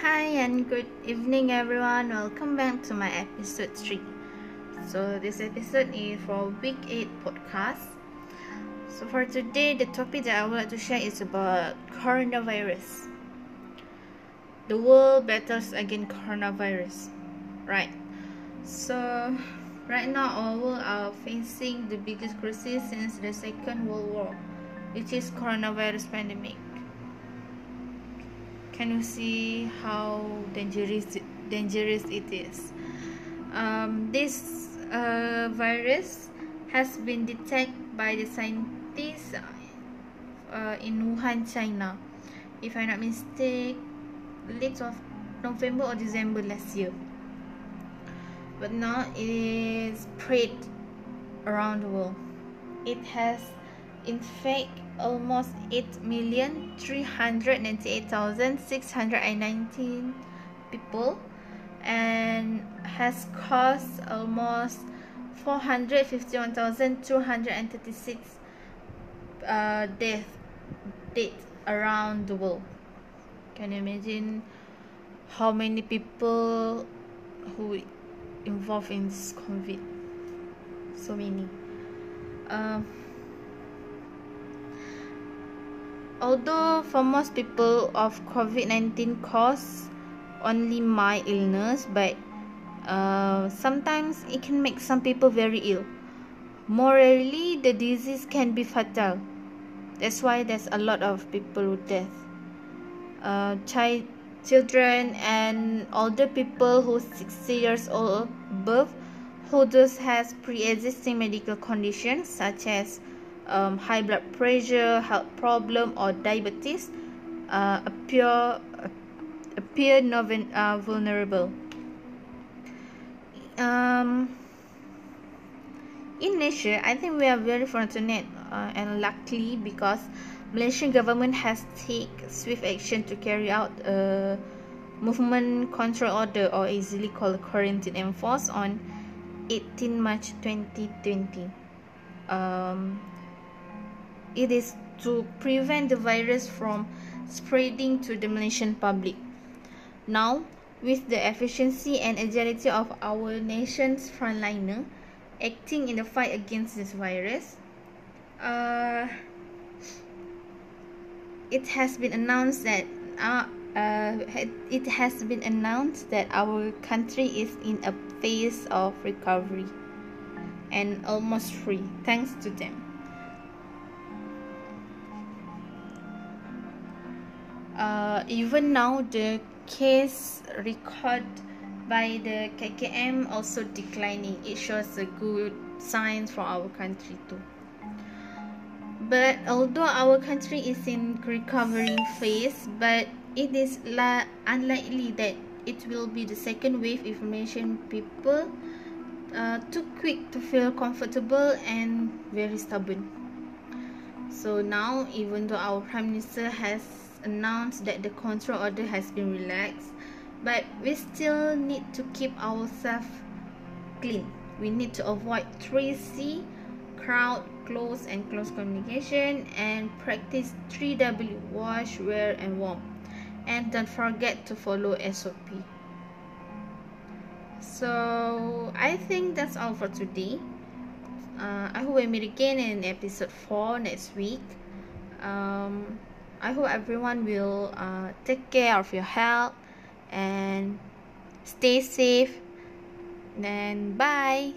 Hi and good evening everyone. Welcome back to my episode 3. So this episode is for week 8 podcast. So for today the topic that I would like to share is about coronavirus. The world battles against coronavirus. Right. So right now our world are facing the biggest crisis since the Second World War, which is coronavirus pandemic can you see how dangerous dangerous it is um, this uh, virus has been detected by the scientists uh, in Wuhan, China. If I'm not mistaken, late of November or December last year. But now it is spread around the world. It has in fact almost 8,398,619 people and has caused almost 451,236 uh, death death around the world. Can you imagine how many people who involved in this COVID? So many. Um, although for most people of COVID-19 cause only mild illness, but uh, sometimes it can make some people very ill. More rarely, the disease can be fatal. That's why there's a lot of people who death. Uh, child, children and older people who 60 years old above who does has pre-existing medical conditions such as um, high blood pressure, health problem, or diabetes uh, appear uh, appear non uh, vulnerable. Um, in Malaysia, I think we are very fortunate uh, and luckily because Malaysian government has take swift action to carry out a movement control order or easily called quarantine enforced on 18 March 2020. Um, it is to prevent the virus from spreading to the Malaysian public. Now, with the efficiency and agility of our nation's frontliner acting in the fight against this virus, uh, it has been announced that uh, uh, it has been announced that our country is in a phase of recovery and almost free thanks to them. Uh, even now the case record by the KKM also declining. It shows a good sign for our country too. But although our country is in recovering phase but it is la- unlikely that it will be the second wave if Malaysian people uh, too quick to feel comfortable and very stubborn. So now even though our prime minister has announced that the control order has been relaxed, but we still need to keep ourselves clean. We need to avoid 3C, crowd, close and close communication, and practice 3W, wash, wear, and warm. And don't forget to follow SOP. So, I think that's all for today. Uh, I hope we meet again in episode 4 next week. Um, I hope everyone will uh, take care of your health and stay safe. Then bye.